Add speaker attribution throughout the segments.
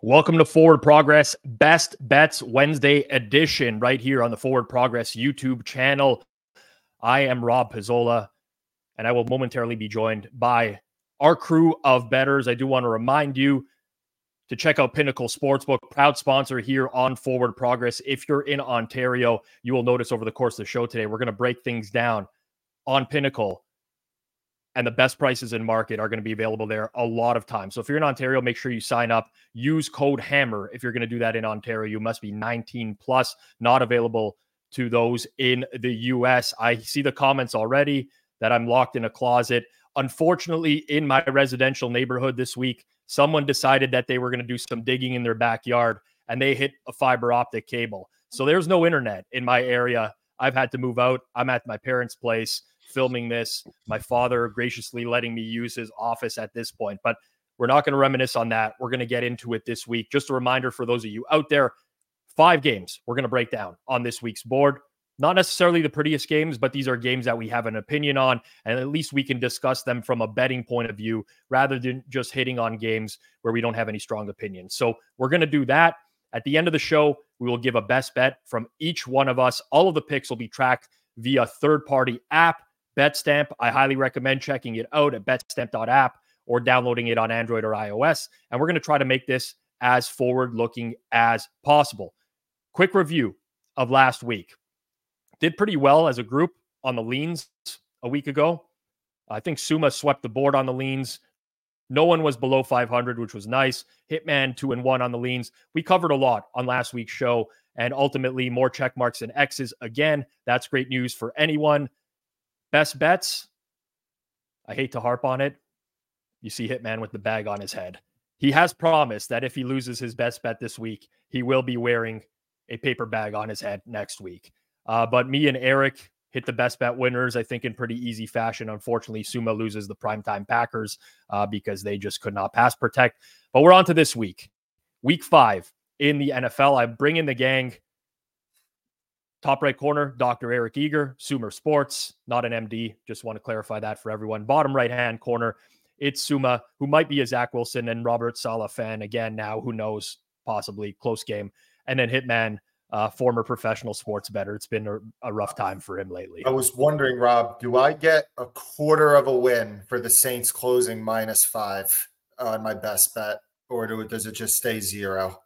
Speaker 1: Welcome to Forward Progress Best Bets Wednesday edition, right here on the Forward Progress YouTube channel. I am Rob Pizzola, and I will momentarily be joined by our crew of bettors. I do want to remind you to check out Pinnacle Sportsbook, proud sponsor here on Forward Progress. If you're in Ontario, you will notice over the course of the show today, we're going to break things down on Pinnacle and the best prices in market are going to be available there a lot of times. So if you're in Ontario, make sure you sign up. Use code HAMMER if you're going to do that in Ontario. You must be 19 plus, not available to those in the US. I see the comments already that I'm locked in a closet. Unfortunately, in my residential neighborhood this week, someone decided that they were going to do some digging in their backyard and they hit a fiber optic cable. So there's no internet in my area. I've had to move out. I'm at my parents' place filming this. My father graciously letting me use his office at this point. But we're not going to reminisce on that. We're going to get into it this week. Just a reminder for those of you out there five games we're going to break down on this week's board. Not necessarily the prettiest games, but these are games that we have an opinion on, and at least we can discuss them from a betting point of view rather than just hitting on games where we don't have any strong opinions. So we're going to do that. At the end of the show, we will give a best bet from each one of us. All of the picks will be tracked via third party app. BetStamp, I highly recommend checking it out at betstamp.app or downloading it on Android or iOS. And we're going to try to make this as forward looking as possible. Quick review of last week. Did pretty well as a group on the leans a week ago. I think Suma swept the board on the leans. No one was below 500, which was nice. Hitman two and one on the leans. We covered a lot on last week's show, and ultimately more check marks and X's. Again, that's great news for anyone Best bets. I hate to harp on it. You see Hitman with the bag on his head. He has promised that if he loses his best bet this week, he will be wearing a paper bag on his head next week. Uh, but me and Eric hit the best bet winners, I think, in pretty easy fashion. Unfortunately, Suma loses the primetime Packers uh, because they just could not pass protect. But we're on to this week, week five in the NFL. I bring in the gang. Top right corner, Dr. Eric Eager, Sumer Sports, not an MD. Just want to clarify that for everyone. Bottom right hand corner, it's Suma, who might be a Zach Wilson and Robert Saleh fan again now. Who knows? Possibly close game. And then Hitman, uh, former professional sports bettor. It's been a, a, rough time for him lately.
Speaker 2: I was wondering, Rob, do I get a quarter of a win for the Saints closing minus five on my best bet, or do it, does it just stay zero?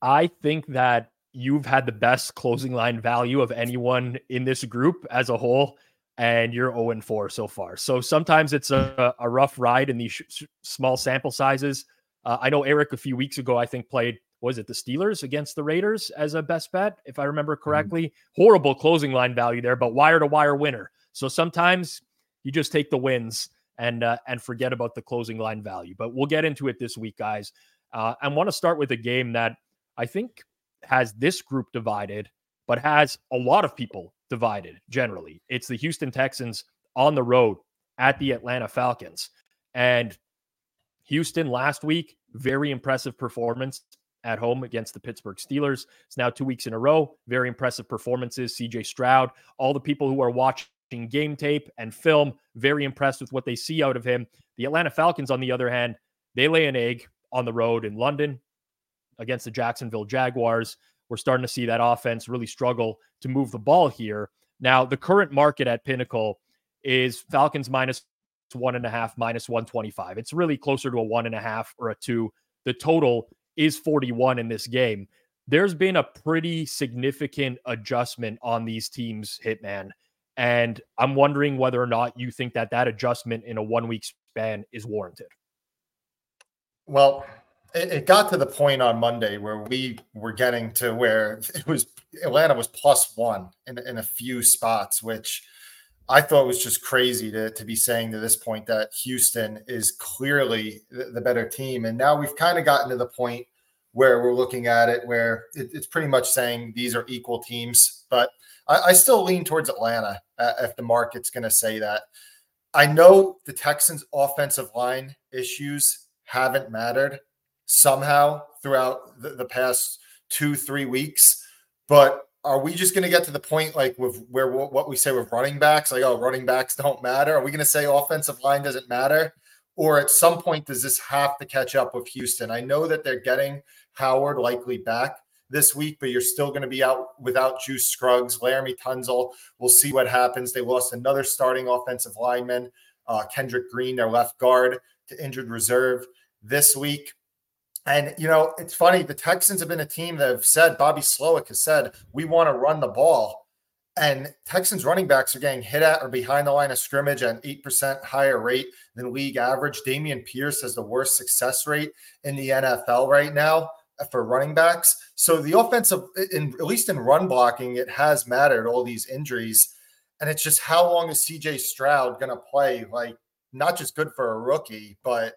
Speaker 1: I think that you've had the best closing line value of anyone in this group as a whole, and you're 0 4 so far. So sometimes it's a, a rough ride in these sh- small sample sizes. Uh, I know Eric a few weeks ago, I think, played, was it the Steelers against the Raiders as a best bet, if I remember mm-hmm. correctly? Mm-hmm. Horrible closing line value there, but wire to wire winner. So sometimes you just take the wins and uh, and forget about the closing line value. But we'll get into it this week, guys. Uh, I want to start with a game that I think has this group divided, but has a lot of people divided generally. It's the Houston Texans on the road at the Atlanta Falcons. And Houston last week, very impressive performance at home against the Pittsburgh Steelers. It's now two weeks in a row. Very impressive performances. CJ Stroud, all the people who are watching game tape and film, very impressed with what they see out of him. The Atlanta Falcons, on the other hand, they lay an egg on the road in London against the Jacksonville Jaguars. We're starting to see that offense really struggle to move the ball here. Now, the current market at Pinnacle is Falcons minus one and a half, minus 125. It's really closer to a one and a half or a two. The total is 41 in this game. There's been a pretty significant adjustment on these teams, Hitman. And I'm wondering whether or not you think that that adjustment in a one week span is warranted.
Speaker 2: Well, it, it got to the point on Monday where we were getting to where it was Atlanta was plus one in, in a few spots, which I thought was just crazy to, to be saying to this point that Houston is clearly the, the better team. And now we've kind of gotten to the point where we're looking at it where it, it's pretty much saying these are equal teams. But I, I still lean towards Atlanta uh, if the market's going to say that. I know the Texans' offensive line issues haven't mattered somehow throughout the, the past two, three weeks, but are we just going to get to the point like with where what we say with running backs, like oh, running backs don't matter? Are we going to say offensive line doesn't matter? Or at some point, does this have to catch up with Houston? I know that they're getting Howard likely back this week, but you're still going to be out without Juice Scruggs, Laremy Tunsil. We'll see what happens. They lost another starting offensive lineman, uh, Kendrick Green, their left guard, to injured reserve this week. And you know, it's funny. The Texans have been a team that have said Bobby Slowik has said we want to run the ball, and Texans running backs are getting hit at or behind the line of scrimmage at an eight percent higher rate than league average. Dameon Pierce has the worst success rate in the NFL right now uh, for running backs. So the offensive, in at least in run blocking, it has mattered. All these injuries, and it's just how long is CJ Stroud going to play? Like not just good for a rookie, but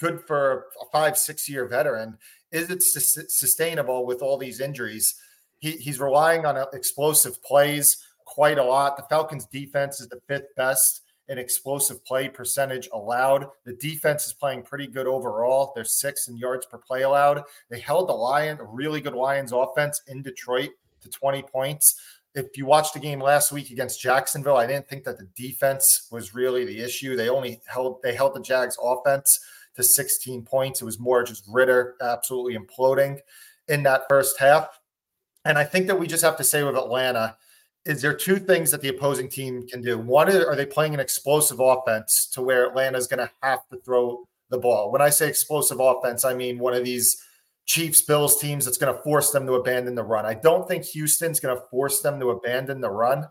Speaker 2: good for a five, six year veteran. Is it su- sustainable with all these injuries? He, he's relying on uh, explosive plays quite a lot. The Falcons' defense is the fifth best in explosive play percentage allowed. The defense is playing pretty good overall. They're sixth in yards per play allowed. They held the Lion, a really good Lions offense in Detroit to 20 points. If you watched the game last week against Jacksonville, I didn't think that the defense was really the issue. They only held they held the Jags offense to 16 points. It was more just Ridder absolutely imploding in that first half. And I think that we just have to say with Atlanta, is there two things that the opposing team can do? One, are they playing an explosive offense to where Atlanta is going to have to throw the ball? When I say explosive offense, I mean one of these Chiefs Bills teams that's going to force them to abandon the run. I don't think Houston's going to force them to abandon the run.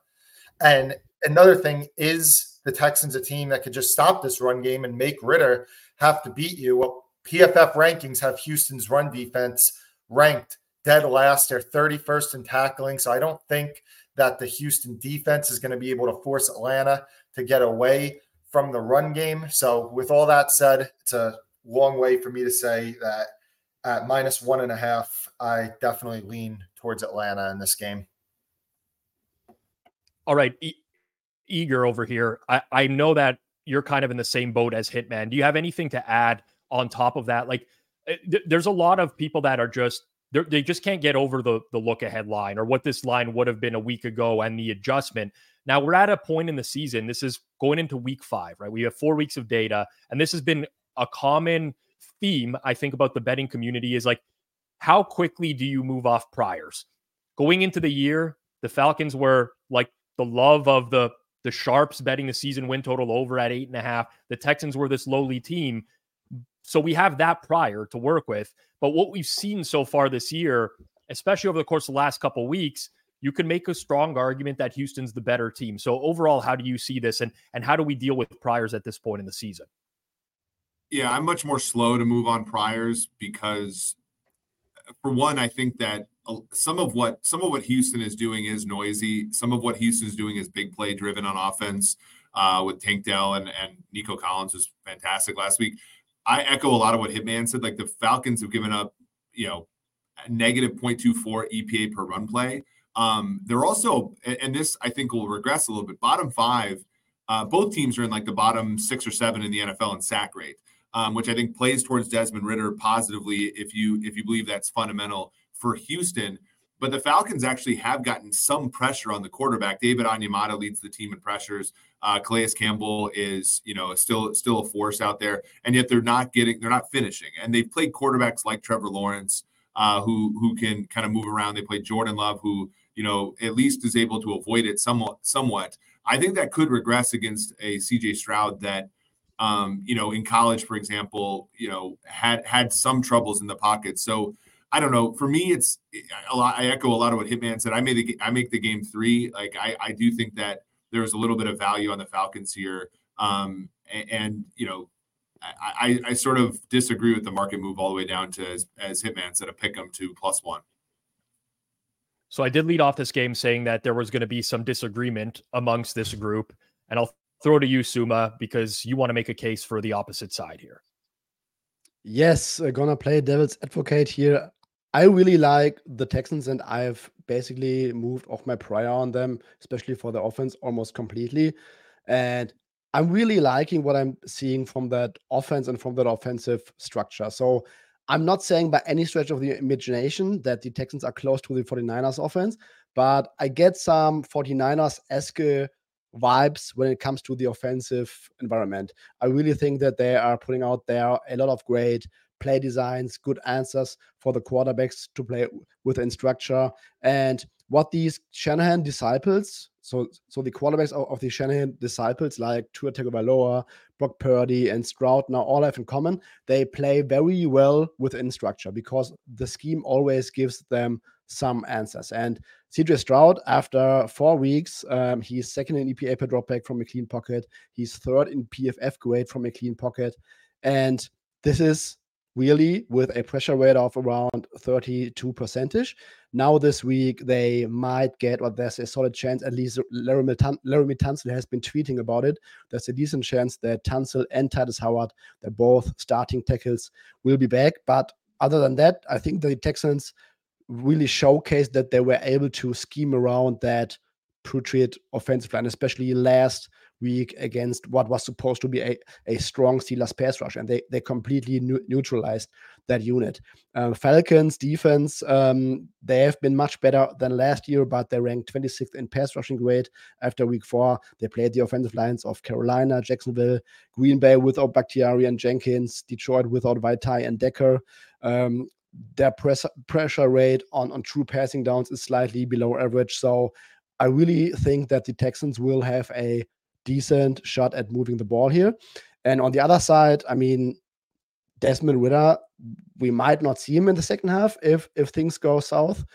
Speaker 2: And another thing is the Texans a team that could just stop this run game and make Ridder have to beat you. Well, PFF rankings have Houston's run defense ranked dead last. They're 31st in tackling. So I don't think that the Houston defense is going to be able to force Atlanta to get away from the run game. So, with all that said, it's a long way for me to say that at minus one and a half, I definitely lean towards Atlanta in this game.
Speaker 1: All right. E- eager over here. I, I know that you're kind of in the same boat as Hitman. Do you have anything to add on top of that? Like, eh, th- there's a lot of people that are just they just can't get over the the look ahead line or what this line would have been a week ago and the adjustment. Now we're at a point in the season. This is going into week five, right? We have four weeks of data, and this has been a common theme I think about the betting community is like, how quickly do you move off priors? Going into the year, the Falcons were like the love of the the Sharps betting the season win total over at eight and a half. The Texans were this lowly team. So we have that prior to work with. But what we've seen so far this year, especially over the course of the last couple weeks, you can make a strong argument that Houston's the better team. So overall, how do you see this and and how do we deal with priors at this point in the season?
Speaker 3: Yeah, I'm much more slow to move on priors because for one, I think that some of what some of what Houston is doing is noisy. Some of what Houston is doing is big play driven on offense. Uh, with Tank Dell and and Nico Collins was fantastic last week. I echo a lot of what Hitman said. Like the Falcons have given up, you know, negative 0.24 EPA per run play. Um, they're also, and this I think will regress a little bit. Bottom five, uh, both teams are in like the bottom six or seven in the NFL in sack rate, um, which I think plays towards Desmond Ridder positively if you if you believe that's fundamental for Houston. But the Falcons actually have gotten some pressure on the quarterback. David Onyemata leads the team in pressures. Uh, Calais Campbell is, you know, still still a force out there, and yet they're not getting, they're not finishing. And they've played quarterbacks like Trevor Lawrence, uh, who who can kind of move around. They played Jordan Love, who you know at least is able to avoid it somewhat. Somewhat, I think that could regress against a CJ Stroud that um, you know, in college, for example, you know, had had some troubles in the pocket. So I don't know. For me, it's a lot. I echo a lot of what Hitman said. I made the I make the game three. Like I, I do think that there's a little bit of value on the Falcons here. Um, and, and you know, I, I sort of disagree with the market move all the way down to as, as Hitman said, a pick them to plus one.
Speaker 1: So I did lead off this game saying that there was going to be some disagreement amongst this group. And I'll throw to you, Suma, because you want to make a case for the opposite side here.
Speaker 4: Yes, uh, gonna play devil's advocate here. I really like the Texans, and I've basically moved off my prior on them, especially for the offense, almost completely. And I'm really liking what I'm seeing from that offense and from that offensive structure. So I'm not saying by any stretch of the imagination that the Texans are close to the 49ers offense, but I get some 49ers esque vibes when it comes to the offensive environment. I really think that they are putting out there a lot of great play designs, good answers for the quarterbacks to play within structure. And what these Shanahan disciples, so so the quarterbacks of, of the Shanahan disciples like Tua Tagovailoa, Brock Purdy, and Stroud now all have in common, they play very well within structure because the scheme always gives them some answers. And CJ Stroud, after four weeks, um, he's second in EPA per dropback from a clean pocket. He's third in PFF grade from a clean pocket. And this is really with a pressure rate of around 32 percentage. Now this week they might get, or there's a solid chance, at least Tun- Laremy Tunsil has been tweeting about it. There's a decent chance that Tunsil and Tytus Howard, they're both starting tackles, will be back. But other than that, I think the Texans really showcased that they were able to scheme around that putrid offensive line, especially last week against what was supposed to be a, a strong Steelers pass rush, and they they completely neutralized that unit. Uh, Falcons defense, um, they have been much better than last year, but they ranked 26th in pass rushing grade after week four. They played the offensive lines of Carolina, Jacksonville, Green Bay without Bakhtiari and Jenkins, Detroit without Vaitai and Decker. Um, their press, pressure rate on, on true passing downs is slightly below average. So I really think that the Texans will have a decent shot at moving the ball here. And on the other side, I mean, Desmond Ridder, we might not see him in the second half if if things go south.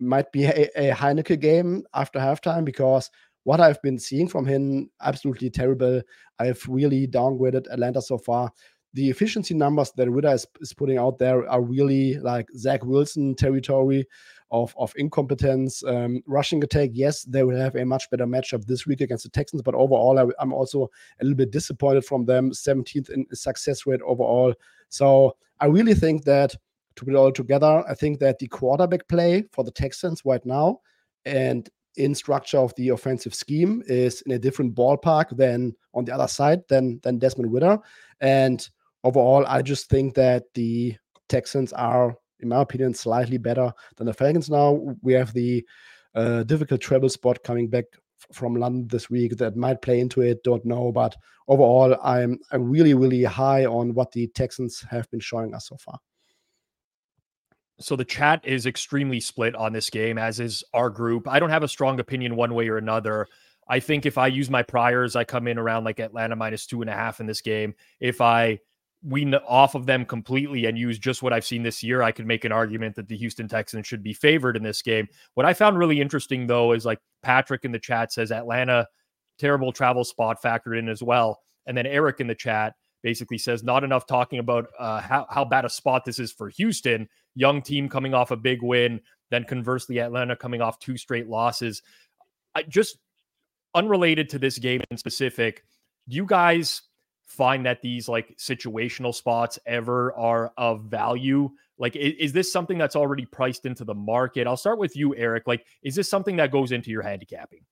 Speaker 4: Might be a, a Heinicke game after halftime because what I've been seeing from him absolutely terrible. I've really downgraded Atlanta so far the efficiency numbers that Ridder is, is putting out there are really like Zach Wilson territory of, of incompetence. Um, rushing attack, yes, they will have a much better matchup this week against the Texans, but overall, I, am also a little bit disappointed from them. 17th in success rate overall. So I really think that to put it all together, I think that the quarterback play for the Texans right now and in structure of the offensive scheme is in a different ballpark than on the other side than than Desmond Ridder. And overall, I just think that the Texans are, in my opinion, slightly better than the Falcons now. We have the uh, difficult travel spot coming back from London this week that might play into it. Don't know, but overall, I'm I'm really really high on what the Texans have been showing us so far.
Speaker 1: So the chat is extremely split on this game, as is our group. I don't have a strong opinion one way or another. I think if I use my priors, I come in around like Atlanta minus two and a half in this game. If I wean off of them completely and use just what I've seen this year, I could make an argument that the Houston Texans should be favored in this game. What I found really interesting though is like Patrick in the chat says Atlanta terrible travel spot factored in as well, and then Eric in the chat basically says not enough talking about uh, how how bad a spot this is for Houston, young team coming off a big win, then conversely Atlanta coming off two straight losses. I just unrelated to this game in specific, you guys find that these like situational spots ever are of value? Like, is, is, this something that's already priced into the market? I'll start with you, Eric. Like, is this something that goes into your handicapping?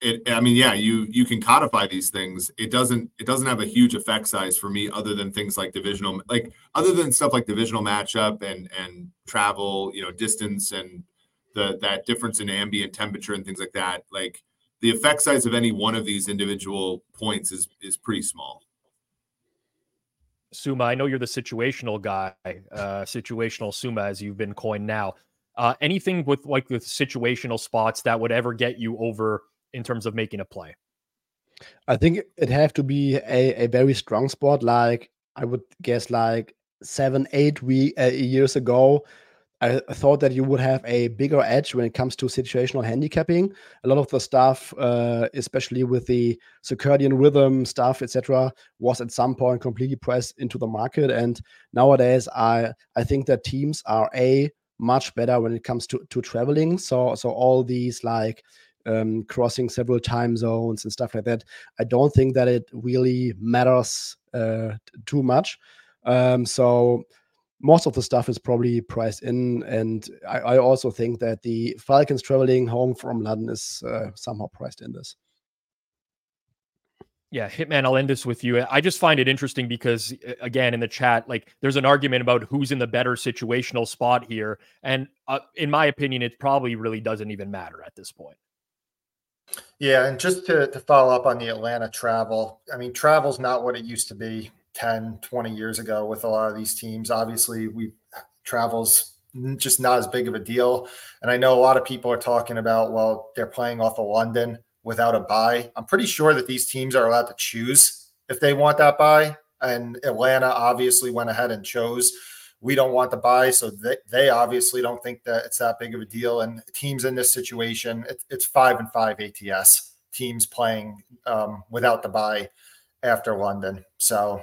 Speaker 3: It, I mean, yeah, you you can codify these things. It doesn't it doesn't have a huge effect size for me, other than things like divisional, like other than stuff like divisional matchup and and travel, you know, distance and the that difference in ambient temperature and things like that. Like the effect size of any one of these individual points is is pretty small.
Speaker 1: Suma, I know you're the situational guy, uh, situational Suma, as you've been coined now. Uh, anything with like the situational spots that would ever get you over in terms of making a play?
Speaker 4: I think it have to be a, a very strong spot, like I would guess like seven, eight week uh, years ago I thought that you would have a bigger edge when it comes to situational handicapping. A lot of the stuff, uh, especially with the circadian rhythm stuff, etc., was at some point completely pressed into the market. And nowadays, I I think that teams are a much better when it comes to to traveling. So so all these like um, crossing several time zones and stuff like that. I don't think that it really matters uh, too much. Um, so most of the stuff is probably priced in, and I, I also think that the Falcons traveling home from London is uh, somehow priced in this.
Speaker 1: Yeah, Hitman, I'll end this with you. I just find it interesting because, again, in the chat, like there's an argument about who's in the better situational spot here. And uh, in my opinion, it probably really doesn't even matter at this point.
Speaker 2: Yeah. And just to, to follow up on the Atlanta travel, I mean, travel's not what it used to be 10, 20 years ago with a lot of these teams. Obviously, we travels just not as big of a deal. And I know a lot of people are talking about, well, they're playing off of London without a bye. I'm pretty sure that these teams are allowed to choose if they want that bye. And Atlanta obviously went ahead and chose. We don't want the bye, so they, they obviously don't think that it's that big of a deal. And teams in this situation, it, it's five and five ATS teams playing um, without the bye after London. So,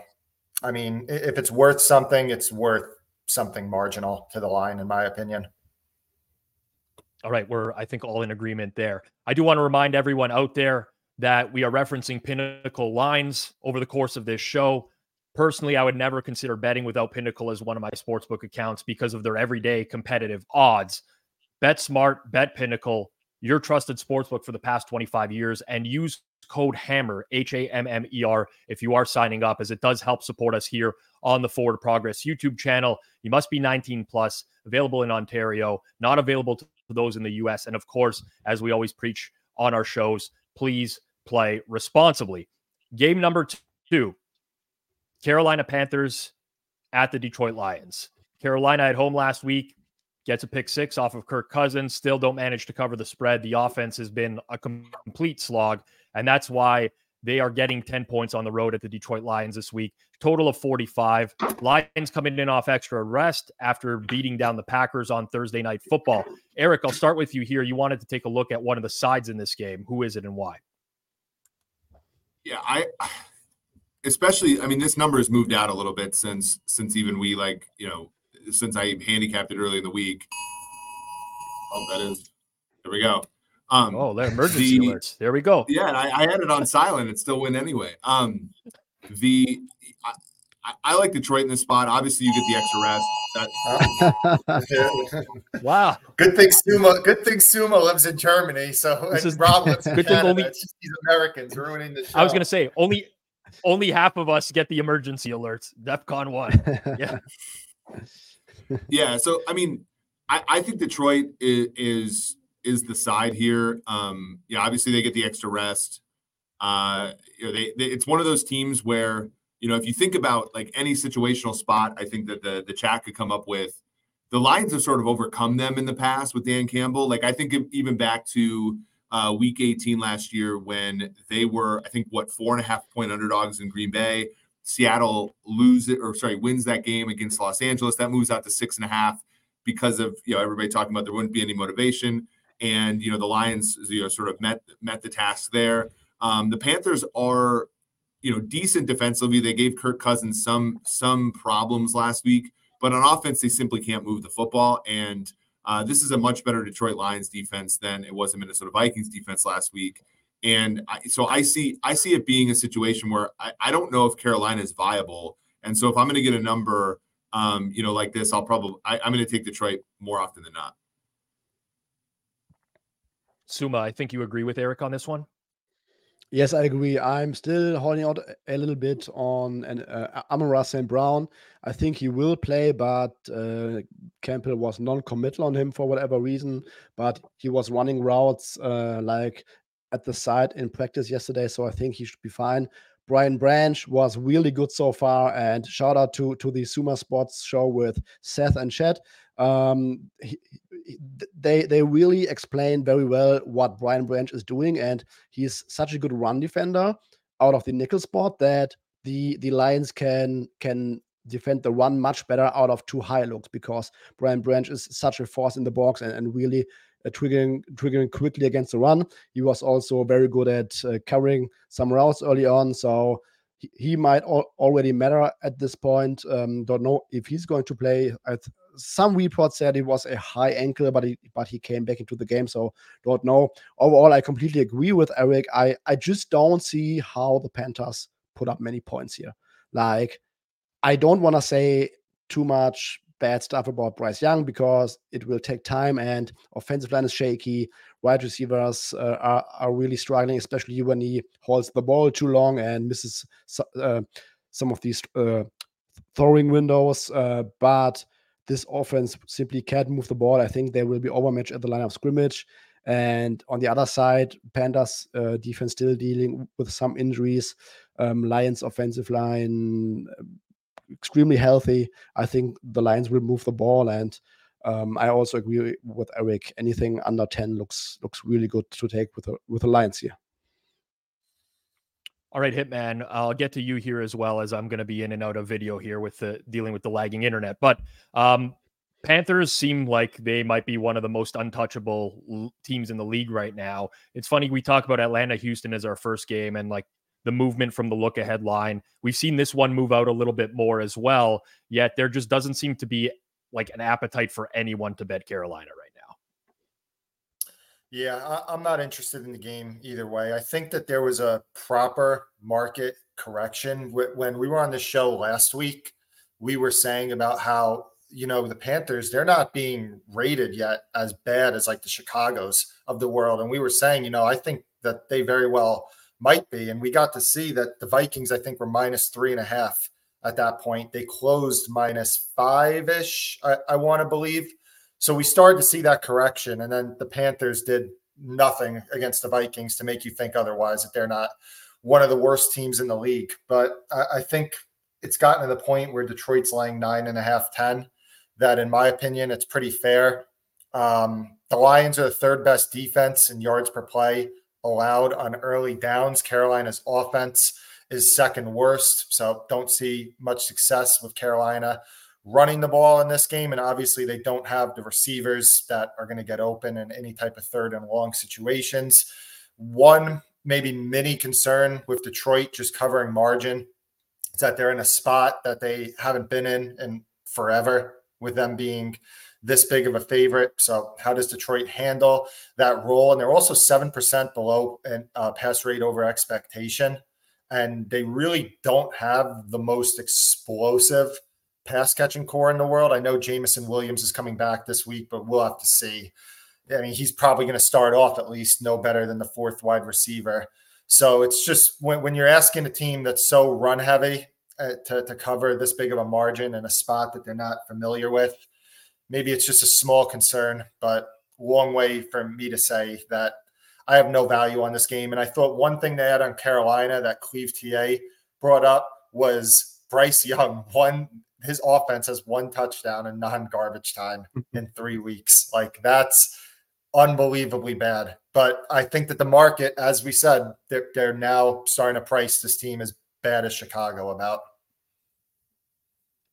Speaker 2: I mean, if it's worth something, it's worth something marginal to the line, in my opinion.
Speaker 1: All right, we're I think all in agreement there. I do want to remind everyone out there that we are referencing Pinnacle lines over the course of this show. Personally, I would never consider betting without Pinnacle as one of my sportsbook accounts because of their everyday competitive odds. Bet smart, bet Pinnacle, your trusted sportsbook for the past 25 years, and use code HAMMER, H A M M E R, if you are signing up, as it does help support us here on the Forward Progress YouTube channel. You must be 19 plus, available in Ontario, not available to those in the US. And of course, as we always preach on our shows, please play responsibly. Game number two Carolina Panthers at the Detroit Lions. Carolina at home last week gets a pick six off of Kirk Cousins, still don't manage to cover the spread. The offense has been a complete slog. And that's why they are getting 10 points on the road at the Detroit Lions this week. Total of 45. Lions coming in off extra rest after beating down the Packers on Thursday night football. Eric, I'll start with you here. You wanted to take a look at one of the sides in this game. Who is it and why?
Speaker 3: Yeah, I especially I mean this number has moved out a little bit since since even we like, you know, since I handicapped it early in the week. Oh, that is there we go.
Speaker 1: Um, oh, the emergency the, alerts. There we go.
Speaker 3: Yeah, I, I, had it on silent. It still went anyway. Um, the I, I, like Detroit in this spot. Obviously, you get the
Speaker 1: extra rest. That, wow.
Speaker 2: Good thing Suma. Good thing Suma lives in Germany. So this is Rob lives in good Canada. Thing only, it's just these Americans ruining the show.
Speaker 1: I was going to say only only half of us get the emergency alerts. DefCon one. Yeah.
Speaker 3: Yeah. So I mean, I, I think Detroit is, is is the side here. Um, yeah, obviously they get the extra rest. Uh, you know, they, they, it's one of those teams where you know if you think about like any situational spot, I think that the the chat could come up with. The Lions have sort of overcome them in the past with Dan Campbell. Like I think even back to uh, Week 18 last year when they were, I think, what four and a half point underdogs in Green Bay. Seattle loses or sorry wins that game against Los Angeles. That moves out to six and a half because of you know everybody talking about there wouldn't be any motivation and you know the Lions you know sort of met met the task there. Um, the Panthers are you know decent defensively. They gave Kirk Cousins some some problems last week, but on offense they simply can't move the football. And uh, this is a much better Detroit Lions defense than it was a Minnesota Vikings defense last week. And I, so I see I see it being a situation where I, I don't know if Carolina is viable. And so if I'm going to get a number, um, you know, like this, I'll probably I, I'm going to take Detroit more often than not.
Speaker 1: Suma, I think you agree with Eric on this one.
Speaker 4: Yes, I agree. I'm still holding out a little bit on an uh, Amon-Ra St. Brown. I think he will play, but uh, Campbell was non-committal on him for whatever reason. But he was running routes uh, like at the side in practice yesterday, so I think he should be fine. Brian Branch was really good so far, and shout out to to the Sumer Sports show with Seth and Chad. Um, he, they they really explain very well what Brian Branch is doing, and he's such a good run defender out of the nickel spot that the the Lions can can defend the run much better out of two high looks because Brian Branch is such a force in the box and, and really uh, triggering triggering quickly against the run. He was also very good at uh, covering some routes early on, so he, he might al- already matter at this point. Um, don't know if he's going to play. Th- some reports said it was a high ankle, but he, but he came back into the game, so don't know. Overall, I completely agree with Eric. I I just don't see how the Panthers put up many points here. Like, I don't want to say too much bad stuff about Bryce Young because it will take time and offensive line is shaky. Wide receivers uh, are, are really struggling, especially when he holds the ball too long and misses uh, some of these uh, throwing windows. Uh, but this offense simply can't move the ball. I think they will be overmatched at the line of scrimmage. And on the other side, Panthers uh, defense still dealing with some injuries. Um, Lions offensive line extremely healthy. I think the Lions will move the ball, and um, I also agree with Eric. Anything under ten looks looks really good to take with the, with the Lions here.
Speaker 1: All right, Hitman. I'll get to you here as well as I'm going to be in and out of video here with the dealing with the lagging internet. But um, Panthers seem like they might be one of the most untouchable teams in the league right now. It's funny we talk about Atlanta Houston as our first game, and like the movement from the look ahead line. We've seen this one move out a little bit more as well, yet there just doesn't seem to be like an appetite for anyone to bet Carolina right now.
Speaker 2: Yeah, I, am not interested in the game either way. I think that there was a proper market correction. When we were on the show last week, we were saying about how, you know, the Panthers, they're not being rated yet as bad as like the Chicago's of the world. And we were saying, you know, I think that they very well might be. And we got to see that the Vikings, I think, were minus three and a half at that point. They closed minus five ish, I, I want to believe. So we started to see that correction. And then the Panthers did nothing against the Vikings to make you think otherwise, that they're not one of the worst teams in the league. But I, I think it's gotten to the point where Detroit's laying nine and a half, 10, that in my opinion, it's pretty fair. Um, the Lions are the third best defense in yards per play allowed on early downs. Carolina's offense is second worst. So don't see much success with Carolina running the ball in this game. And obviously, they don't have the receivers that are going to get open in any type of third and long situations. One maybe mini concern with Detroit just covering margin is that they're in a spot that they haven't been in in forever with them being this big of a favorite. So, how does Detroit handle that role? And they're also 7% below and uh, pass rate over expectation. And they really don't have the most explosive pass catching core in the world. I know Jameson Williams is coming back this week, but we'll have to see. I mean, he's probably going to start off at least no better than the fourth wide receiver. So it's just when, when you're asking a team that's so run heavy uh, to, to cover this big of a margin in a spot that they're not familiar with, maybe it's just a small concern, but long way for me to say that I have no value on this game. And I thought one thing to add on Carolina that Cleve TA brought up was Bryce Young. One his offense has one touchdown in non-garbage time in three weeks. Like that's unbelievably bad. But I think that the market, as we said, they're, they're now starting to price this team as bad as Chicago about.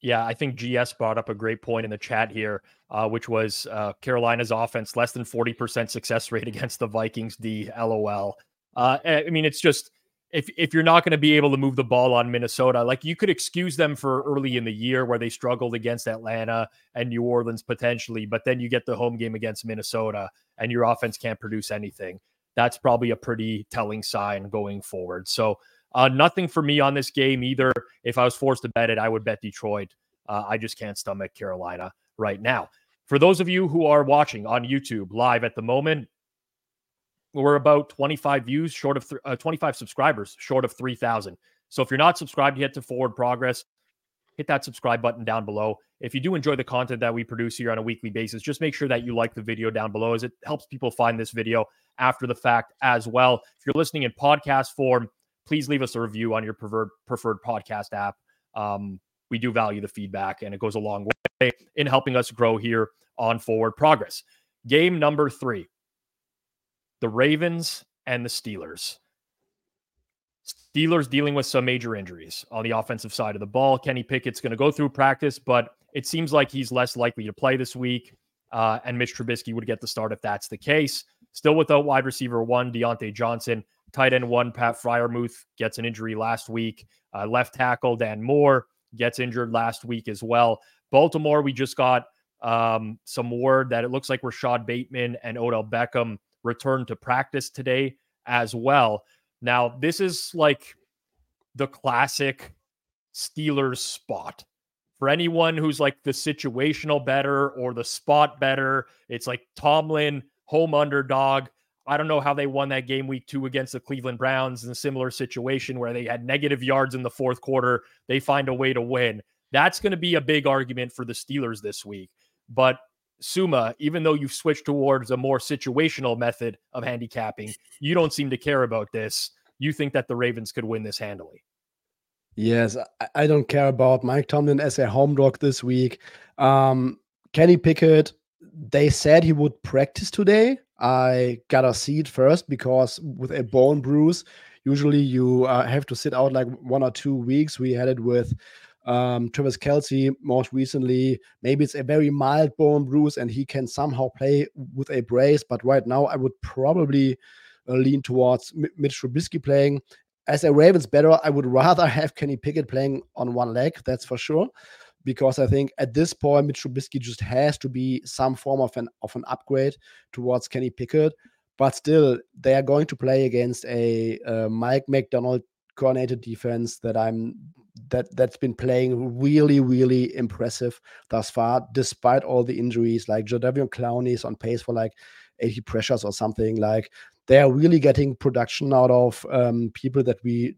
Speaker 1: Yeah, I think GS brought up a great point in the chat here, uh, which was uh, Carolina's offense less than 40% success rate against the Vikings D. LOL. Uh, I mean, it's just if if you're not going to be able to move the ball on Minnesota, like you could excuse them for early in the year where they struggled against Atlanta and New Orleans potentially, but then you get the home game against Minnesota and your offense can't produce anything. That's probably a pretty telling sign going forward. So uh, nothing for me on this game either. If I was forced to bet it, I would bet Detroit. Uh, I just can't stomach Carolina right now. For those of you who are watching on YouTube live at the moment, we're about 25 views short of th- uh, 25 subscribers short of 3,000. So if you're not subscribed yet to Forward Progress, hit that subscribe button down below. If you do enjoy the content that we produce here on a weekly basis, just make sure that you like the video down below as it helps people find this video after the fact as well. If you're listening in podcast form, please leave us a review on your preferred preferred podcast app. Um, we do value the feedback, and it goes a long way in helping us grow here on Forward Progress. Game number three: the Ravens and the Steelers. Steelers dealing with some major injuries on the offensive side of the ball. Kenny Pickett's going to go through practice, but it seems like he's less likely to play this week. Uh, and Mitch Trubisky would get the start if that's the case. Still without wide receiver one, Diontae Johnson. Tight end one, Pat Freiermuth gets an injury last week. Uh, left tackle Dan Moore gets injured last week as well. Baltimore, we just got um, some word that it looks like Rashod Bateman and Odell Beckham returned to practice today as well. Now, this is like the classic Steelers spot. For anyone who's like the situational bettor or the spot bettor, it's like Tomlin, home underdog. I don't know how they won that game week two against the Cleveland Browns in a similar situation where they had negative yards in the fourth quarter. They find a way to win. That's going to be a big argument for the Steelers this week. But Suma, even though you've switched towards a more situational method of handicapping, you don't seem to care about this. You think that the Ravens could win this handily.
Speaker 4: Yes, I don't care about Mike Tomlin as a home dog this week. Um, Kenny Pickett, they said he would practice today. I gotta see it first because with a bone bruise, usually you uh, have to sit out like one or two weeks. We had it with um, Travis Kelce most recently. Maybe it's a very mild bone bruise and he can somehow play with a brace. But right now, I would probably uh, lean towards M- Mitch Trubisky playing. As a Ravens bettor, I would rather have Kenny Pickett playing on one leg, that's for sure. Because I think at this point, Mitch Trubisky just has to be some form of an of an upgrade towards Kenny Pickett. But still, they are going to play against a uh, Mike Macdonald coordinated defense that I'm that that's been playing really really impressive thus far despite all the injuries. Like Jadeveon Clowney is on pace for like 80 pressures or something. Like they are really getting production out of um, people that we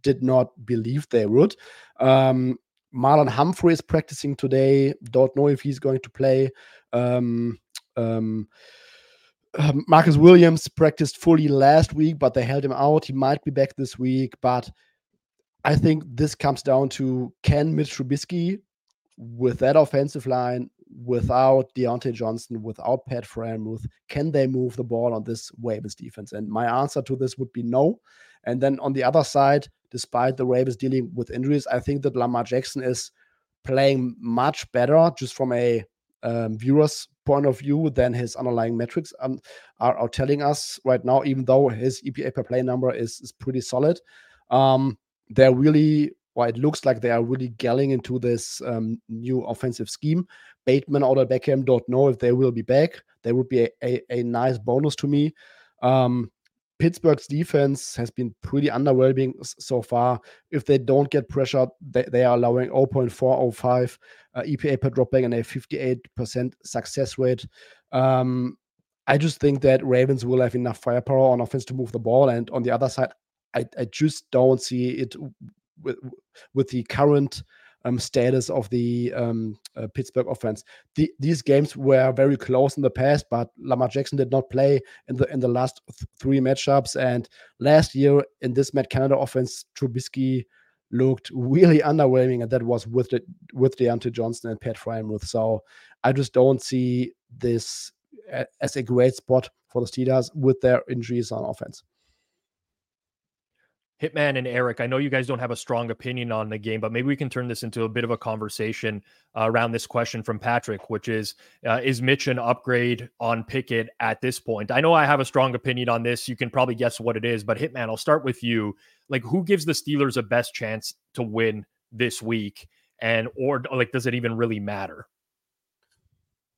Speaker 4: did not believe they would. Um, Marlon Humphrey is practicing today don't know if he's going to play um, um, um Marcus Williams practiced fully last week, but they held him out. He might be back this week, but I think this comes down to can Mitch Trubisky, with that offensive line, without Diontae Johnson, without Pat Freiermuth, can they move the ball on this Ravens defense? And my answer to this would be no. And then on the other side, despite the Ravens dealing with injuries, I think that Lamar Jackson is playing much better just from a um, viewer's point of view than his underlying metrics um, are, are, telling us right now, even though his EPA per play number is, is pretty solid. Um, they're really, well, it looks like they are really gelling into this um, new offensive scheme. Bateman or Beckham don't know if they will be back. They would be a, a, a nice bonus to me. Um, Pittsburgh's defense has been pretty underwhelming so far. If they don't get pressured, they, they are allowing 0.405 uh, EPA per dropback and a 58% success rate. Um, I just think that Ravens will have enough firepower on offense to move the ball. And on the other side, I, I just don't see it with, with the current um, status of the um, uh, Pittsburgh offense. The, these games were very close in the past, but Lamar Jackson did not play in the in the last th- three matchups. And last year in this Matt Canada offense, Trubisky looked really underwhelming, and that was with the with Diontae Johnson and Pat Freiermuth. So I just don't see this as a great spot for the Steelers with their injuries on offense.
Speaker 1: Hitman and Eric, I know you guys don't have a strong opinion on the game, but maybe we can turn this into a bit of a conversation uh, around this question from Patrick, which is uh, Is Mitch an upgrade on Pickett at this point? I know I have a strong opinion on this. You can probably guess what it is, but Hitman, I'll start with you. Like, who gives the Steelers a best chance to win this week? And, or like, does it even really matter?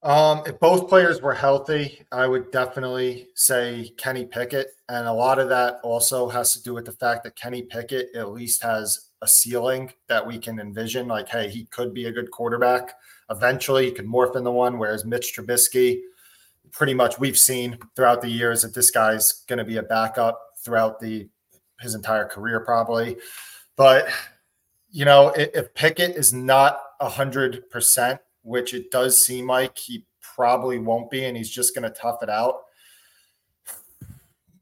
Speaker 2: Um, if both players were healthy, I would definitely say Kenny Pickett. And a lot of that also has to do with the fact that Kenny Pickett at least has a ceiling that we can envision. Like, hey, he could be a good quarterback. Eventually, he could morph into one. Whereas Mitch Trubisky, pretty much we've seen throughout the years that this guy's going to be a backup throughout the his entire career, probably. But you know, if, if Pickett is not hundred percent which it does seem like he probably won't be, and he's just going to tough it out.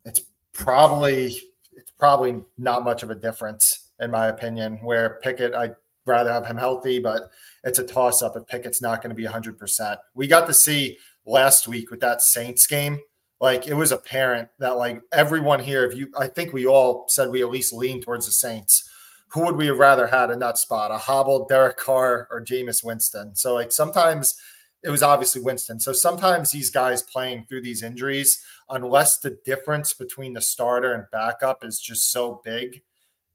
Speaker 2: It's probably it's probably not much of a difference in my opinion. Where Pickett, I'd rather have him healthy, but it's a toss up if Pickett's not going to be 100%. We got to see last week with that Saints game. Like it was apparent that like everyone here, if you, I think we all said we at least lean towards the Saints who would we have rather had in that spot? A hobbled Derek Carr or Jameis Winston? So like sometimes it was obviously Winston. So sometimes these guys playing through these injuries, unless the difference between the starter and backup is just so big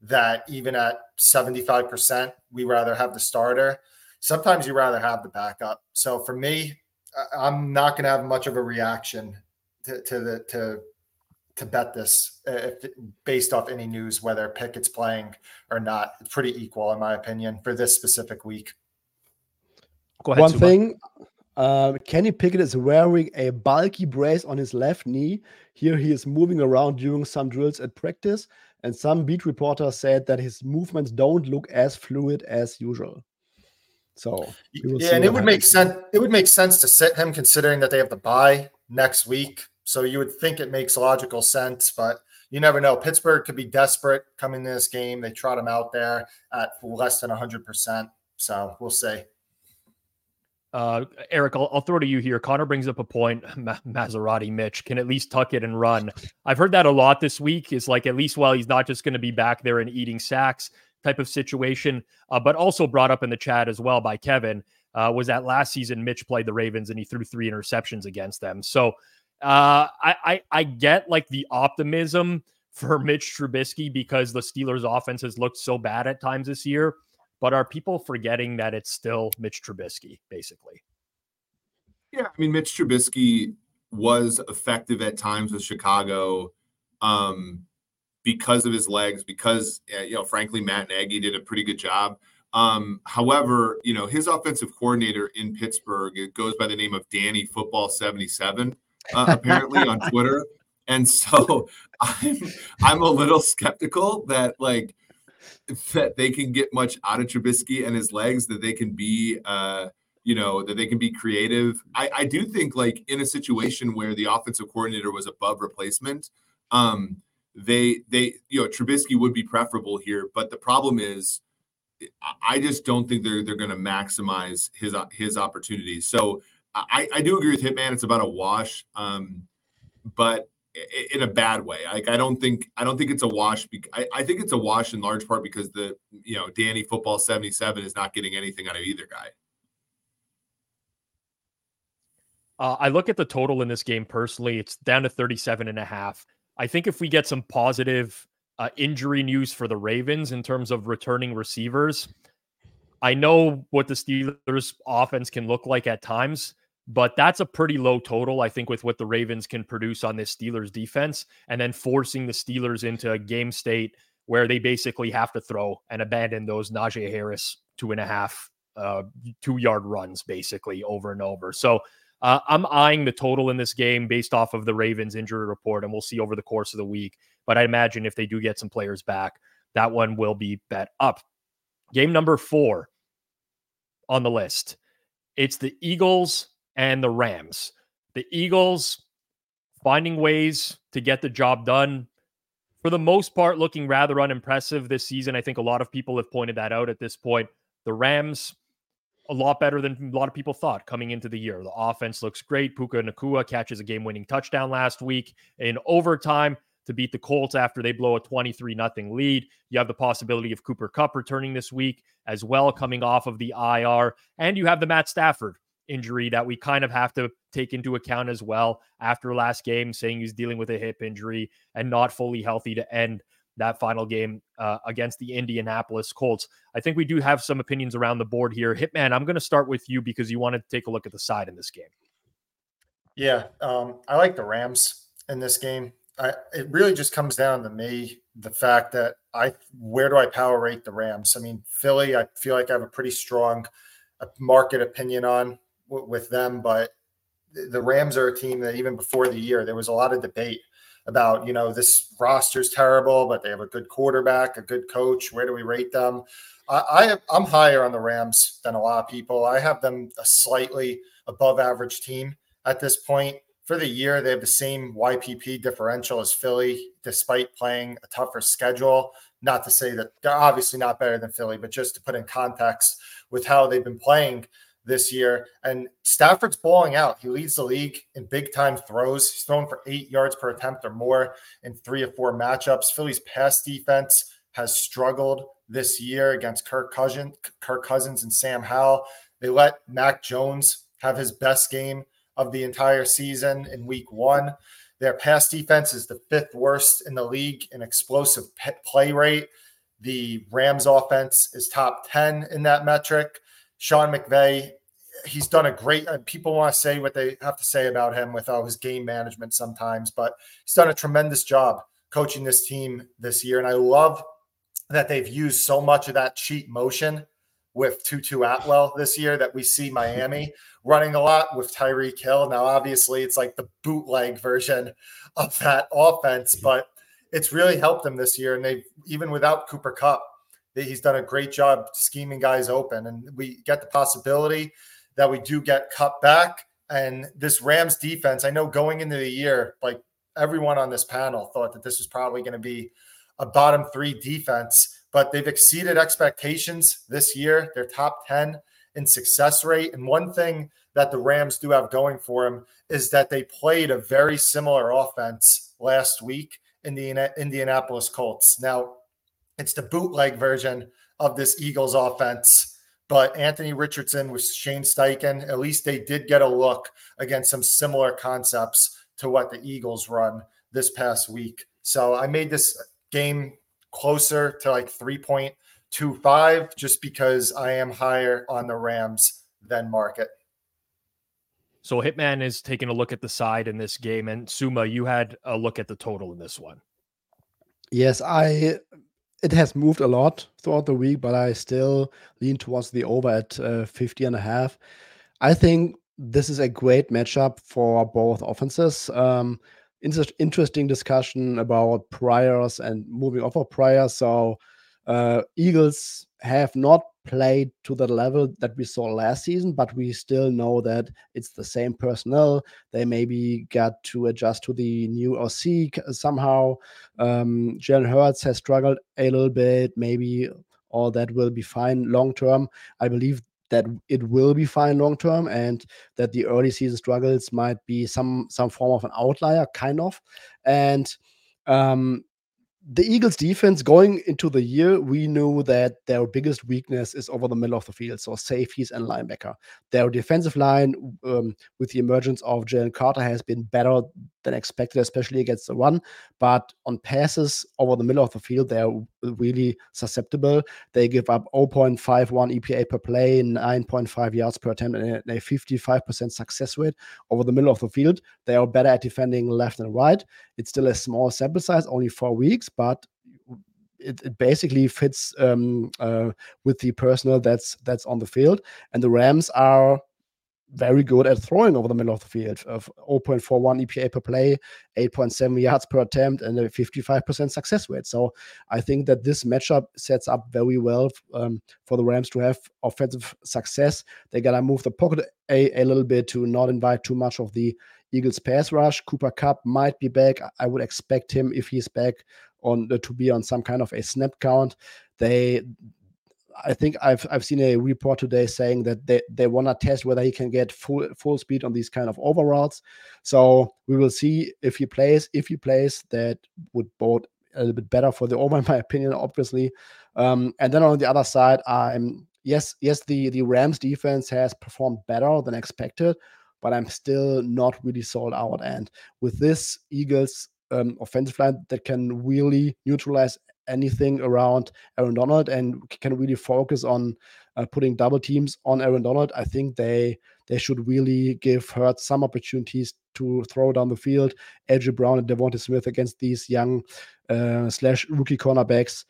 Speaker 2: that even at 75%, we rather have the starter. sometimes you rather have the backup. So for me, I'm not going to have much of a reaction to, to the to to bet this uh, if, based off any news whether Pickett's playing or not. It's pretty equal in my opinion for this specific week.
Speaker 4: Go Ahead, One thing, uh, Kenny Pickett is wearing a bulky brace on his left knee. Here he is moving around during some drills at practice, and some beat reporters said that his movements don't look as fluid as usual. So
Speaker 2: yeah, and it would make sense. It would make sense to sit him considering that they have the bye next week. So you would think it makes logical sense, but you never know. Pittsburgh could be desperate coming to this game. They trot him out there at less than 100%. So we'll see.
Speaker 1: Uh, Eric, I'll, I'll, throw to you here. Connor brings up a point. Ma- Maserati Mitch can at least tuck it and run. I've heard that a lot this week. Is like at least while he's not just going to be back there and eating sacks type of situation, uh, but also brought up in the chat as well by Kevin uh, was that last season Mitch played the Ravens and he threw three interceptions against them. So uh, I, I I get like the optimism for Mitch Trubisky because the Steelers' offense has looked so bad at times this year. But are people forgetting that it's still Mitch Trubisky, basically?
Speaker 3: Yeah, I mean, Mitch Trubisky was effective at times with Chicago um, because of his legs, because, uh, you know, frankly, Matt Nagy did a pretty good job. Um, however, you know, his offensive coordinator in Pittsburgh, it goes by the name of Danny Football 77, uh, apparently on Twitter. And so I'm I'm a little skeptical that like that they can get much out of Trubisky and his legs, that they can be uh you know that they can be creative. I, I do think like in a situation where the offensive coordinator was above replacement, um, they they you know Trubisky would be preferable here, but the problem is I just don't think they're they're going to maximize his his opportunities. So I, I do agree with Hitman. It's about a wash, um, but in a bad way. Like I don't think I don't think it's a wash. Be- I, I think it's a wash in large part because the you know Danny Football seventy seven is not getting anything out of either guy.
Speaker 1: Uh, I look at the total in this game personally. It's down to 37 and a half. I think if we get some positive uh, injury news for the Ravens in terms of returning receivers. I know what the Steelers offense can look like at times, but that's a pretty low total, I think, with what the Ravens can produce on this Steelers defense, and then forcing the Steelers into a game state where they basically have to throw and abandon those Najee Harris two and a half, uh, two yard runs basically over and over. So uh, I'm eyeing the total in this game based off of the Ravens injury report, and we'll see over the course of the week. But I imagine if they do get some players back, that one will be bet up. Game number four on the list. It's the Eagles and the Rams. The Eagles finding ways to get the job done. For the most part, looking rather unimpressive this season. I think a lot of people have pointed that out at this point. The Rams, a lot better than a lot of people thought coming into the year. The offense looks great. Puka Nacua catches a game winning touchdown last week in overtime to beat the Colts after they blow a 23 nothing lead. You have the possibility of Cooper Kupp returning this week as well, coming off of the IR. And you have the Matt Stafford injury that we kind of have to take into account as well after last game, saying he's dealing with a hip injury and not fully healthy to end that final game uh, against the Indianapolis Colts. I think we do have some opinions around the board here. Hitman, I'm going to start with you because you wanted to take a look at the side in this game.
Speaker 2: Yeah, um, I like the Rams in this game. I, it really just comes down to me the fact that I where do I power rate the Rams? I mean, Philly, I feel like I have a pretty strong uh, market opinion on w- with them, but the Rams are a team that even before the year there was a lot of debate about, you know, this roster's terrible, but they have a good quarterback, a good coach. Where do we rate them? I, I I'm higher on the Rams than a lot of people. I have them a slightly above average team at this point. For the year, they have the same YPP differential as Philly, despite playing a tougher schedule. Not to say that they're obviously not better than Philly, but just to put in context with how they've been playing this year. And Stafford's balling out. He leads the league in big time throws. He's thrown for eight yards per attempt or more in three or four matchups. Philly's pass defense has struggled this year against Kirk Cousins, Kirk Cousins and Sam Howell. They let Mac Jones have his best game of the entire season in week one. Their pass defense is the fifth worst in the league in explosive play rate. The Rams offense is top 10 in that metric. Sean McVay, he's done a great. People want to say what they have to say about him with all his game management sometimes, but he's done a tremendous job coaching this team this year, and I love that they've used so much of that cheat motion with Tutu Atwell this year that we see Miami running a lot with Tyreek Hill. Now, obviously, it's like the bootleg version of that offense, but it's really helped them this year. And they've even without Cooper Kupp, he's done a great job scheming guys open. And we get the possibility that we do get cut back. And this Rams defense, I know going into the year, like everyone on this panel thought that this was probably going to be a bottom three defense, but they've exceeded expectations this year. They're top 10 in success rate. And one thing that the Rams do have going for them is that they played a very similar offense last week in the Indianapolis Colts. Now, it's the bootleg version of this Eagles offense, but Anthony Richardson with Shane Steichen, at least they did get a look against some similar concepts to what the Eagles run this past week. So I made this game closer to like 3.25 just because I am higher on the Rams than market.
Speaker 1: So Hitman is taking a look at the side in this game, and Sommer, you had a look at the total in this one.
Speaker 4: Yes, I. It has moved a lot throughout the week, but I still lean towards the over at uh, 50 and a half. I think this is a great matchup for both offenses. Um, inter- interesting discussion about priors and moving off of priors. So uh, Eagles have not played to the level that we saw last season, but we still know that it's the same personnel. They maybe got to adjust to the new OC somehow. Um, Jalen Hurts has struggled a little bit. Maybe all that will be fine long term. I believe that it will be fine long term and that the early season struggles might be some some form of an outlier kind of and um the Eagles defense going into the year, we knew that their biggest weakness is over the middle of the field, so safeties and linebacker. Their defensive line, um, with the emergence of Jalen Carter, has been better than expected, especially against the run. But on passes over the middle of the field, they're really susceptible. They give up 0.51 EPA per play, 9.5 yards per attempt, and a 55% success rate over the middle of the field. They are better at defending left and right. It's still a small sample size, only four weeks, but it, it, basically fits um, uh, with the personnel that's that's on the field. And the Rams are very good at throwing over the middle of the field of 0.41 EPA per play, 8.7 yards per attempt, and a 55% success rate. So I think that this matchup sets up very well um, for the Rams to have offensive success. They got to move the pocket a, a little bit to not invite too much of the Eagles pass rush. Cooper Kupp might be back. I would expect him if he's back on uh, to be on some kind of a snap count. They I think I've I've seen a report today saying that they, they want to test whether he can get full full speed on these kind of overalls. So we will see if he plays. If he plays, that would bode a little bit better for the over, in my opinion, obviously. Um, and then on the other side, I'm yes, yes, the the Rams defense has performed better than expected, but I'm still not really sold out. And with this Eagles um, offensive line that can really neutralize anything around Aaron Donald and can really focus on uh, putting double teams on Aaron Donald, I think they they should really give Hurts some opportunities to throw down the field. AJ Brown and Devonta Smith against these young uh, slash rookie cornerbacks.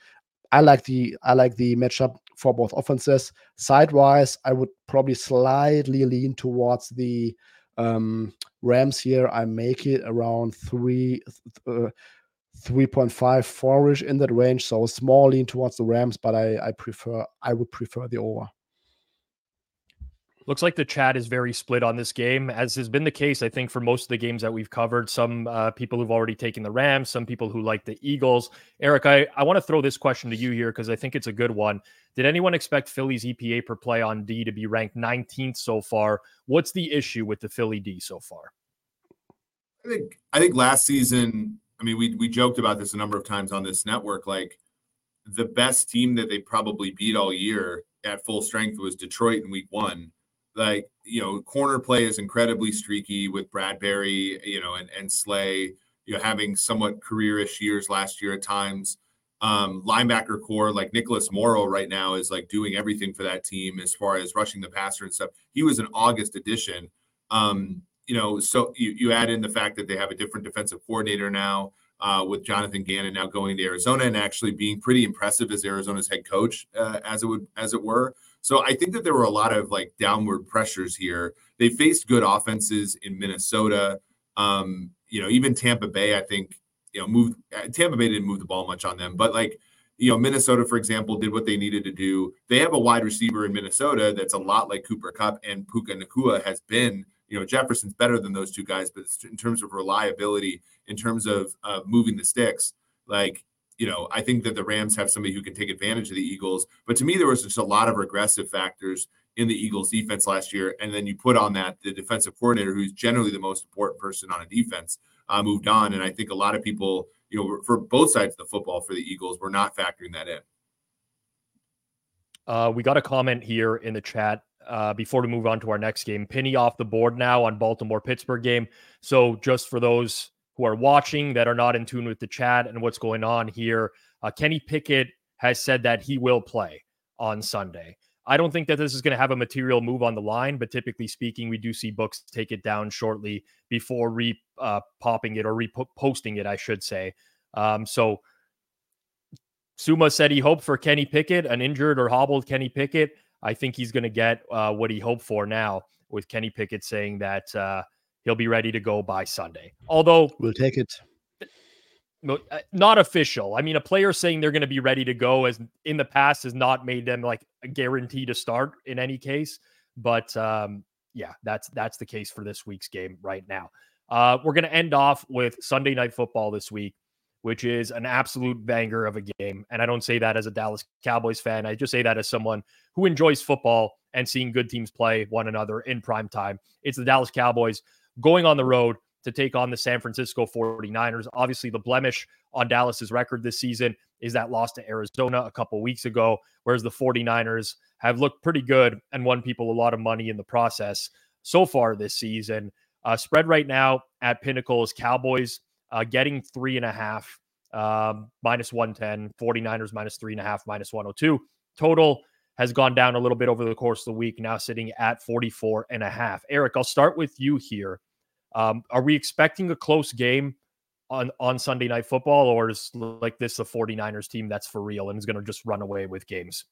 Speaker 4: I like the I like the matchup for both offenses. Sidewise, I would probably slightly lean towards the um, Rams here. I make it around three. Uh, 3.5 four-ish in that range so small lean towards the rams but i i prefer i would prefer the over
Speaker 1: Looks like the chat is very split on this game, as has been the case, I think, for most of the games that we've covered. Some uh, people who've already taken the Rams, some people who like the Eagles. Eric, I, I want to throw this question to you here because I think it's a good one. Did anyone expect Philly's EPA per play on D to be ranked 19th so far? What's the issue with the Philly D so far?
Speaker 3: I think I think last season I mean, we we joked about this a number of times on this network. Like the best team that they probably beat all year at full strength was Detroit in week one. Like, you know, corner play is incredibly streaky with Bradberry, you know, and, and Slay, you know, having somewhat careerish years last year at times. um, linebacker core like Nicholas Morrow right now is like doing everything for that team as far as rushing the passer and stuff. He was an August addition. Um, you know, so you, you add in the fact that they have a different defensive coordinator now uh, with Jonathan Gannon now going to Arizona and actually being pretty impressive as Arizona's head coach, uh, as it would as it were. So I think that there were a lot of like downward pressures here. They faced good offenses in Minnesota. Um, you know, even Tampa Bay, I think, you know, moved uh, Tampa Bay didn't move the ball much on them, but like you know, Minnesota, for example, did what they needed to do. They have a wide receiver in Minnesota that's a lot like Cooper Kupp, and Puka Nacua has been you know Jefferson's better than those two guys, but in terms of reliability, in terms of uh, moving the sticks, like you know, I think that the Rams have somebody who can take advantage of the Eagles. But to me, there was just a lot of regressive factors in the Eagles defense last year. And then you put on that the defensive coordinator, who's generally the most important person on a defense, uh, moved on. And I think a lot of people, you know, for both sides of the football for the Eagles, were not factoring that in.
Speaker 1: Uh, we got a comment here in the chat uh, before we move on to our next game. Penny off the board now on Baltimore Pittsburgh game. So just for those who are watching that are not in tune with the chat and what's going on here, uh, Kenny Pickett has said that he will play on Sunday. I don't think that this is going to have a material move on the line, but typically speaking, we do see books take it down shortly before re uh, popping it or reposting it, I should say. Um, so Sommer said he hoped for Kenny Pickett, an injured or hobbled Kenny Pickett. I think he's going to get uh, what he hoped for now with Kenny Pickett saying that uh, he'll be ready to go by Sunday. Although
Speaker 4: we'll take it.
Speaker 1: Uh, not official. I mean, a player saying they're going to be ready to go as in the past has not made them like a guarantee to start in any case. But um, yeah, that's that's the case for this week's game right now. Uh, we're going to end off with Sunday night football this week which is an absolute banger of a game. And I don't say that as a Dallas Cowboys fan. I just say that as someone who enjoys football and seeing good teams play one another in prime time. It's the Dallas Cowboys going on the road to take on the San Francisco 49ers. Obviously, the blemish on Dallas's record this season is that loss to Arizona a couple weeks ago, whereas the 49ers have looked pretty good and won people a lot of money in the process so far this season. Uh, spread right now at Pinnacle is Cowboys uh, getting three and a half, um, minus 110, 49ers minus three and a half, minus 102. Total has gone down a little bit over the course of the week, now sitting at 44 and a half. Eric, I'll start with you here. Um, are we expecting a close game on, on Sunday night football, or is like this the 49ers team that's for real and is going to just run away with games?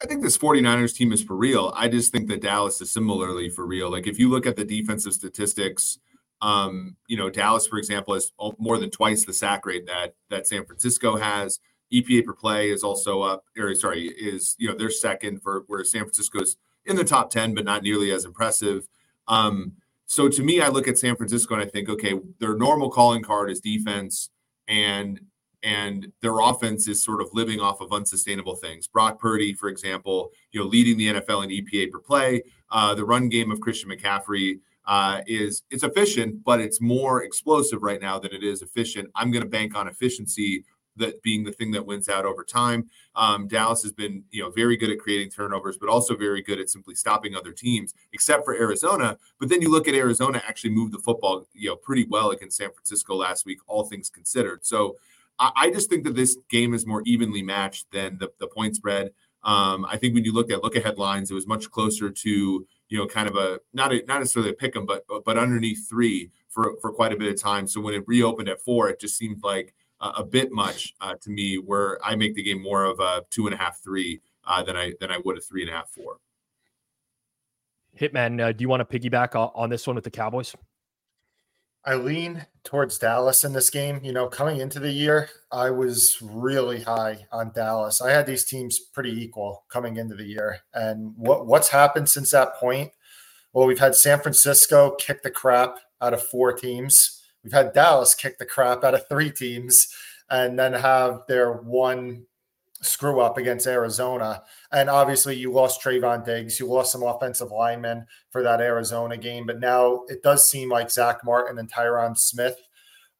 Speaker 3: I think this 49ers team is for real. I just think that Dallas is similarly for real. Like if you look at the defensive statistics, um, you know, Dallas, for example, has more than twice the sack rate that that San Francisco has. EPA per play is also up, or sorry, is you know they're second for where San Francisco's in the top ten, but not nearly as impressive. Um, so to me, I look at San Francisco and I think, okay, their normal calling card is defense, and and their offense is sort of living off of unsustainable things. Brock Purdy, for example, you know, leading the NFL in EPA per play. Uh, the run game of Christian McCaffrey uh, is it's efficient, but it's more explosive right now than it is efficient. I'm going to bank on efficiency that being the thing that wins out over time. Um, Dallas has been, you know, very good at creating turnovers, but also very good at simply stopping other teams, except for Arizona. But then you look at Arizona actually move the football, you know, pretty well against San Francisco last week, all things considered. So I, I just think that this game is more evenly matched than the, the point spread. Um, I think when you look at look ahead lines, it was much closer to you know, kind of a not a, not necessarily a pick 'em, but but underneath three for for quite a bit of time. So when it reopened at four, it just seemed like a, a bit much uh, to me. Where I make the game more of a two and a half, three uh, than I than I would a three and a half, four.
Speaker 1: Hitman, uh, do you want to piggyback on this one with the Cowboys?
Speaker 2: I lean towards Dallas in this game. You know, coming into the year, I was really high on Dallas. I had these teams pretty equal coming into the year. And what what's happened since that point? Well, we've had San Francisco kick the crap out of four teams. We've had Dallas kick the crap out of three teams and then have their one screw up against Arizona. And obviously, you lost Trevon Diggs, you lost some offensive linemen for that Arizona game. But now it does seem like Zack Martin and Tyron Smith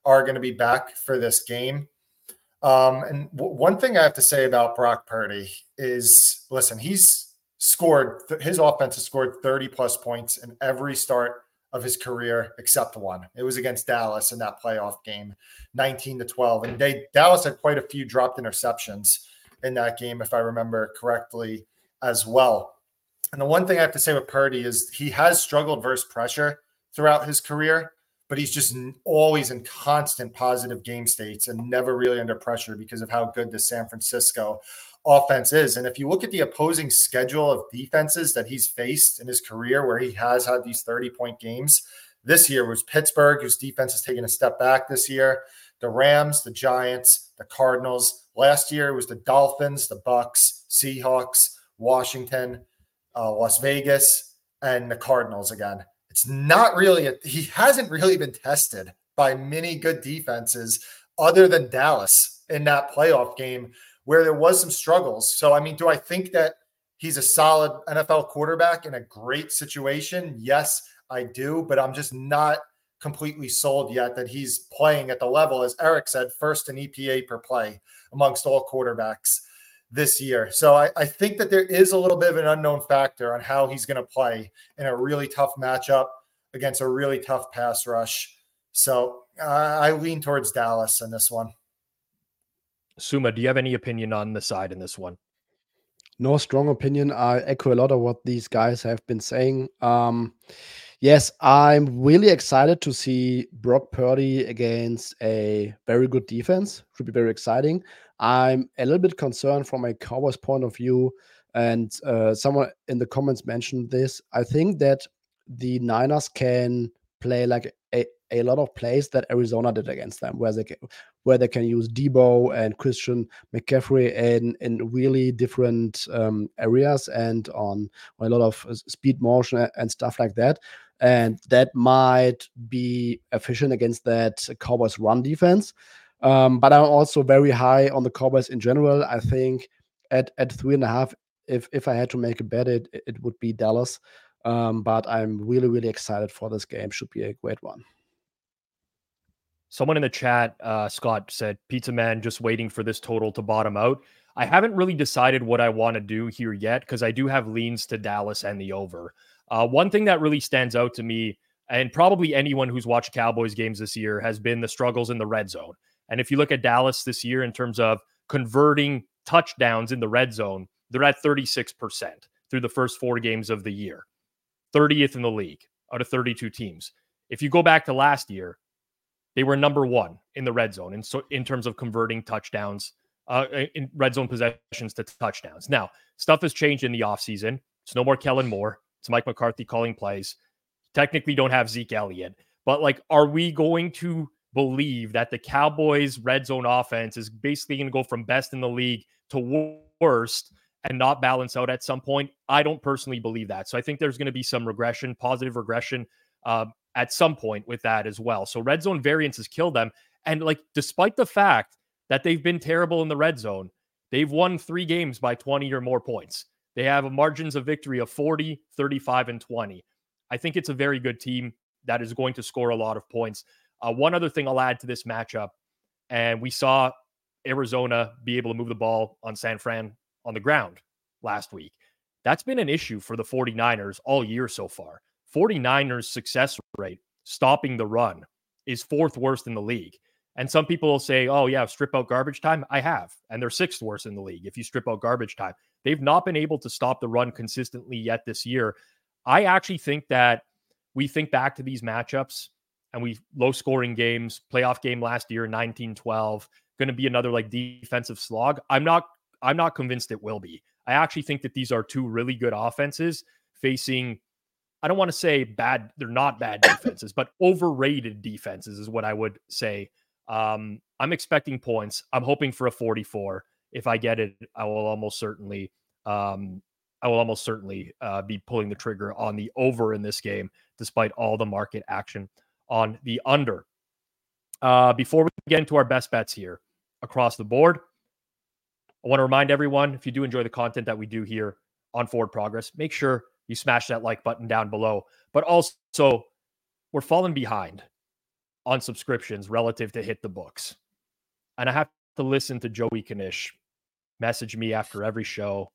Speaker 2: are going to be back for this game. Um, and w- one thing I have to say about Brock Purdy is listen, he's scored, his offense has scored 30 plus points in every start of his career except one. It was against Dallas in that playoff game, 19 to 12. And they Dallas had quite a few dropped interceptions in that game, if I remember correctly, as well. And the one thing I have to say with Purdy is he has struggled versus pressure throughout his career, but he's just always in constant positive game states and never really under pressure because of how good the San Francisco offense is. And if you look at the opposing schedule of defenses that he's faced in his career, where he has had these 30 point games, this year was Pittsburgh, whose defense has taken a step back this year, the Rams, the Giants, the Cardinals. Last year was the Dolphins, the Bucks, Seahawks, Washington, uh, Las Vegas, and the Cardinals again. It's not really, a, he hasn't really been tested by many good defenses other than Dallas in that playoff game where there was some struggles. So, I mean, do I think that he's a solid NFL quarterback in a great situation? Yes, I do, but I'm just not completely sold yet that he's playing at the level, as Eric said, first in EPA per play amongst all quarterbacks this year. So I, I think that there is a little bit of an unknown factor on how he's going to play in a really tough matchup against a really tough pass rush. So uh, I lean towards Dallas in this one.
Speaker 1: Sommer, do you have any opinion on the side in this one?
Speaker 4: No strong opinion. I echo a lot of what these guys have been saying. Um, yes, I'm really excited to see Brock Purdy against a very good defense. Should be very exciting. I'm a little bit concerned from a Cowboys point of view, and uh, someone in the comments mentioned this. I think that the Niners can play like a, a lot of plays that Arizona did against them, where they can, where they can use Deebo and Christian McCaffrey in in really different um, areas and on, on a lot of speed motion and stuff like that. And that might be efficient against that Cowboys run defense. Um, but I'm also very high on the Cowboys in general. I think at at three and a half, if if I had to make a bet, it it would be Dallas. Um, but I'm really really excited for this game. Should be a great one.
Speaker 1: Someone in the chat, uh, Scott said, Pizza Man just waiting for this total to bottom out. I haven't really decided what I want to do here yet because I do have leans to Dallas and the over. Uh, one thing that really stands out to me, and probably anyone who's watched Cowboys games this year, has been the struggles in the red zone. And if you look at Dallas this year in terms of converting touchdowns in the red zone, they're at 36% through the first four games of the year, 30th in the league out of 32 teams. If you go back to last year, they were number one in the red zone in so in terms of converting touchdowns, uh, in red zone possessions to touchdowns. Now, stuff has changed in the offseason. It's no more Kellen Moore. It's Mike McCarthy calling plays. Technically, don't have Zeke Elliott, but like, are we going to believe that the Cowboys' red zone offense is basically going to go from best in the league to worst and not balance out at some point? I don't personally believe that. So I think there's going to be some regression, positive regression. Uh, at some point with that as well. So red zone variance has killed them. And like, despite the fact that they've been terrible in the red zone, they've won three games by 20 or more points. They have a margins of victory of 40, 35, and 20. I think it's a very good team that is going to score a lot of points. Uh, one other thing I'll add to this matchup, and we saw Arizona be able to move the ball on San Fran on the ground last week. That's been an issue for the 49ers all year so far. 49ers success rate stopping the run is fourth worst in the league. And some people will say, oh, yeah, strip out garbage time. I have. And they're sixth worst in the league if you strip out garbage time. They've not been able to stop the run consistently yet this year. I actually think that we think back to these matchups and we low scoring games, playoff game last year, 19 12, going to be another like defensive slog. I'm not, I'm not convinced it will be. I actually think that these are two really good offenses facing I don't want to say bad, they're not bad defenses, but overrated defenses is what I would say. Um, I'm expecting points. I'm hoping for a 44. If I get it, I will almost certainly um, I will almost certainly uh, be pulling the trigger on the over in this game, despite all the market action on the under. Uh, before we get into our best bets here across the board, I want to remind everyone if you do enjoy the content that we do here on Forward Progress, make sure you smash that like button down below. But also, we're falling behind on subscriptions relative to hit the books. And I have to listen to Joey Kanish message me after every show,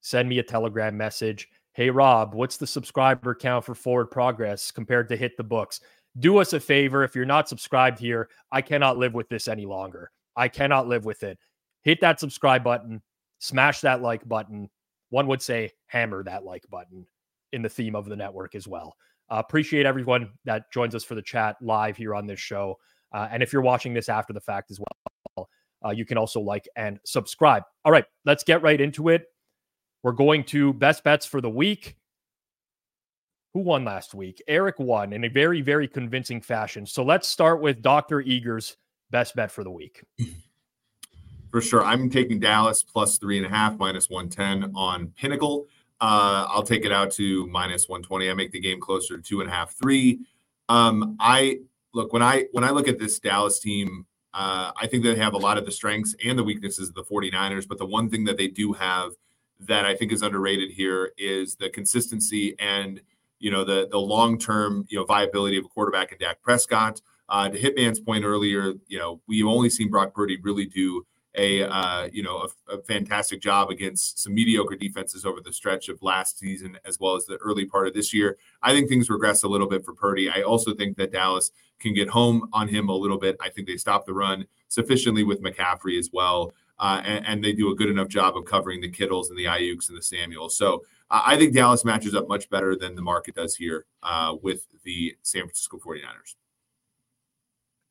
Speaker 1: send me a telegram message. Hey, Rob, what's the subscriber count for Forward Progress compared to Hit the Books? Do us a favor. If you're not subscribed here, I cannot live with this any longer. I cannot live with it. Hit that subscribe button, smash that like button. One would say hammer that like button in the theme of the network as well. Uh, appreciate everyone that joins us for the chat live here on this show. Uh, and if you're watching this after the fact as well, uh, you can also like and subscribe. All right, let's get right into it. We're going to best bets for the week. Who won last week? Eric won in a very, very convincing fashion. So let's start with Dr. Eager's best bet for the week.
Speaker 3: For sure. I'm taking Dallas plus three and a half, minus 110 on Pinnacle. Uh, I'll take it out to minus 120. I make the game closer to two and a half, three. Um, I look when I when I look at this Dallas team, uh, I think they have a lot of the strengths and the weaknesses of the 49ers, but the one thing that they do have that I think is underrated here is the consistency and you know the the long term you know viability of a quarterback in Dak Prescott. Uh, to Hitman's point earlier, you know we've only seen Brock Purdy really do a uh, you know a, a, fantastic job against some mediocre defenses over the stretch of last season as well as the early part of this year. I think things regress a little bit for Purdy. I also think that Dallas can get home on him a little bit. I think they stop the run sufficiently with McCaffrey as well. Uh, and, and, they do a good enough job of covering the Kittles and the Aiyuks and the Samuels. So uh, I think Dallas matches up much better than the market does here uh, with the San Francisco 49ers.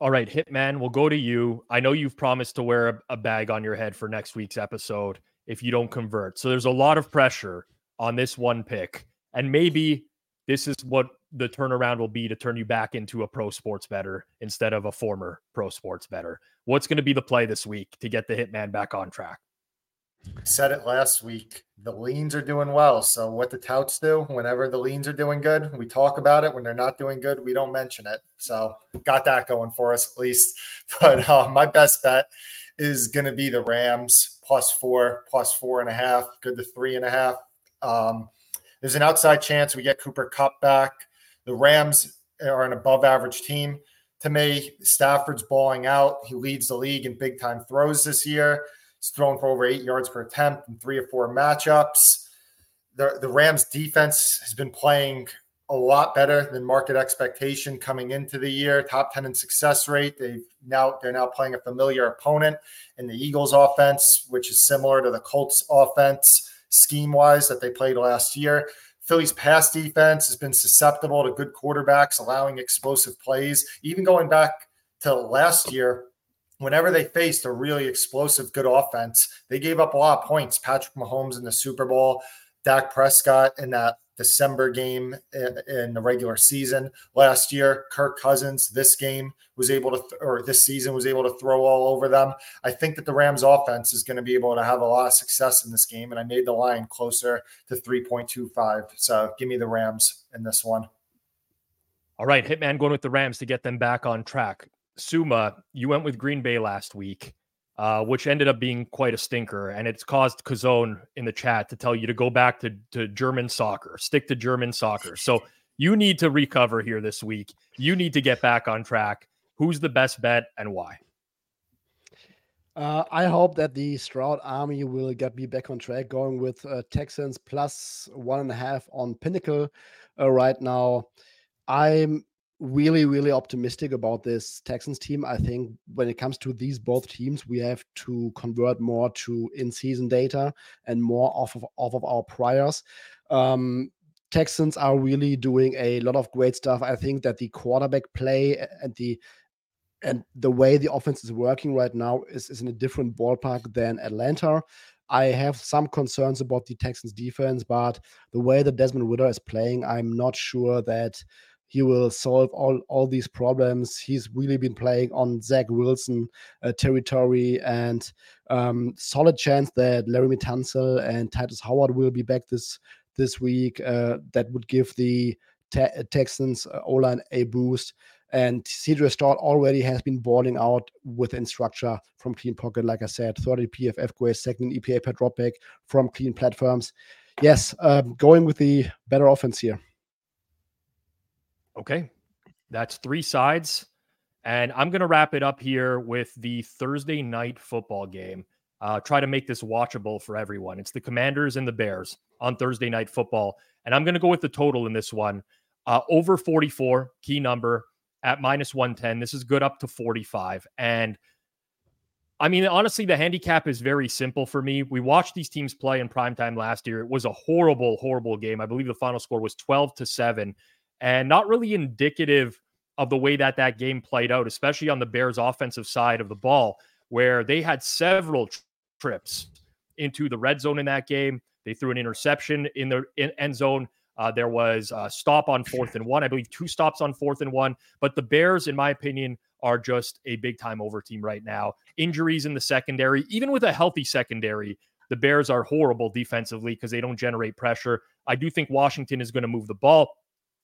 Speaker 1: All right, Hitman, we'll go to you. I know you've promised to wear a, a bag on your head for next week's episode if you don't convert. So there's a lot of pressure on this one pick. And maybe this is what the turnaround will be to turn you back into a pro sports bettor instead of a former pro sports bettor. What's going to be the play this week to get the hitman back on track?
Speaker 2: Said it last week. The leans are doing well. So what the touts do whenever the leans are doing good, we talk about it. When they're not doing good, we don't mention it. So got that going for us at least. But uh, my best bet is going to be the Rams plus four, plus four and a half, good to three and a half. Um, there's an outside chance we get Cooper Kupp back. The Rams are an above average team. To me, Stafford's balling out. He leads the league in big time throws this year. He's thrown for over eight yards per attempt in three or four matchups. The, the Rams defense has been playing a lot better than market expectation coming into the year. Top 10 in success rate. They've now they're now playing a familiar opponent in the Eagles offense, which is similar to the Colts offense scheme wise that they played last year. Philly's pass defense has been susceptible to good quarterbacks, allowing explosive plays. Even going back to last year, whenever they faced a really explosive, good offense, they gave up a lot of points. Patrick Mahomes in the Super Bowl, Dak Prescott in that December game in, the regular season last year. Kirk Cousins this game was able to, th- or this season was able to throw all over them. I think that the Rams offense is going to be able to have a lot of success in this game. And I made the line closer to 3.25. So give me the Rams in this one.
Speaker 1: All right, Hitman going with the Rams to get them back on track. Sommer, you went with Green Bay last week, uh, which ended up being quite a stinker, and it's caused Kazone in the chat to tell you to go back to, to German soccer, stick to German soccer. So you need to recover here this week. You need to get back on track. Who's the best bet and why?
Speaker 4: Uh, I hope that the Stroud Army will get me back on track, going with uh, Texans plus one and a half on Pinnacle uh, right now. I'm really, really optimistic about this Texans team. I think when it comes to these both teams, we have to convert more to in-season data and more off of off of our priors. Um, Texans are really doing a lot of great stuff. I think that the quarterback play and the and the way the offense is working right now is, is in a different ballpark than Atlanta. I have some concerns about the Texans defense, but the way that Desmond Ridder is playing, I'm not sure that he will solve all all these problems. He's really been playing on Zach Wilson uh, territory, and um, solid chance that Laremy Tunsil and Tytus Howard will be back this this week. Uh, that would give the te- Texans uh, O line a boost. And CJ Stroud already has been balling out within structure from clean pocket, like I said, 30 PFF grade, second EPA per dropback from clean platforms. Yes, um, going with the better offense here.
Speaker 1: Okay. That's three sides. And I'm going to wrap it up here with the Thursday night football game. Uh, try to make this watchable for everyone. It's the Commanders and the Bears on Thursday night football. And I'm going to go with the total in this one. Uh, over 44, key number at minus 110. This is good up to 45. And I mean, honestly, the handicap is very simple for me. We watched these teams play in primetime last year. It was a horrible, horrible game. I believe the final score was 12 to 7 and not really indicative of the way that that game played out, especially on the Bears' offensive side of the ball, where they had several trips into the red zone in that game. They threw an interception in the end zone. Uh, there was a stop on fourth and one, I believe two stops on fourth and one. But the Bears, in my opinion, are just a big time over team right now. Injuries in the secondary, even with a healthy secondary, the Bears are horrible defensively because they don't generate pressure. I do think Washington is going to move the ball.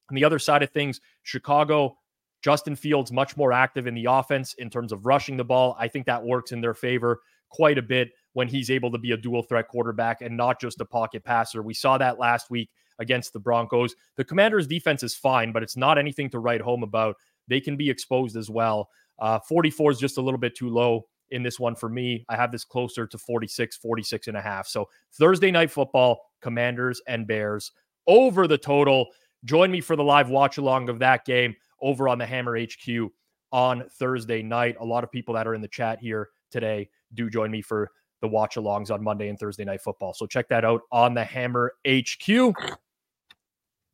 Speaker 1: On the other side of things, Chicago, Justin Fields much more active in the offense in terms of rushing the ball. I think that works in their favor quite a bit when he's able to be a dual threat quarterback and not just a pocket passer. We saw that last week against the Broncos. The Commanders' defense is fine, but it's not anything to write home about. They can be exposed as well. Uh, 44 is just a little bit too low in this one for me. I have this closer to 46, 46 and a half. So Thursday night football, Commanders and Bears over the total. Join me for the live watch along of that game over on the Hammer HQ on Thursday night. A lot of people that are in the chat here today do join me for the watch alongs on Monday and Thursday night football. So check that out on the Hammer HQ.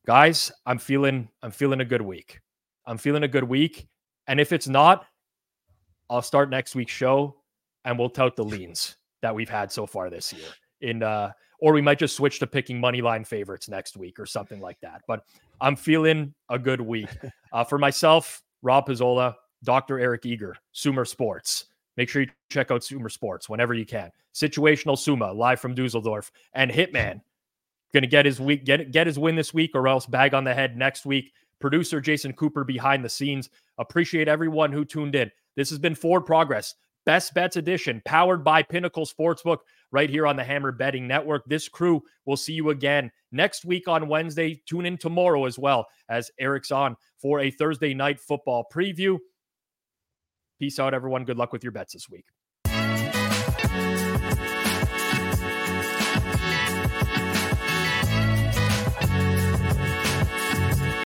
Speaker 1: Guys, I'm feeling I'm feeling a good week. I'm feeling a good week. And if it's not, I'll start next week's show and we'll tout the leans that we've had so far this year. In uh or we might just switch to picking money line favorites next week or something like that. But I'm feeling a good week. Uh, for myself, Rob Pizzola, Dr. Eric Eager, Sumer Sports. Make sure you check out Sumer Sports whenever you can. Situational Sommer, live from Dusseldorf, and Hitman, going to get his week, get get his win this week, or else bag on the head next week. Producer Jason Cooper behind the scenes. Appreciate everyone who tuned in. This has been Forward Progress, Best Bets Edition, powered by Pinnacle Sportsbook, right here on the Hammer Betting Network. This crew will see you again next week on Wednesday. Tune in tomorrow as well as Eric's on for a Thursday night football preview. Peace out, everyone. Good luck with your bets this week.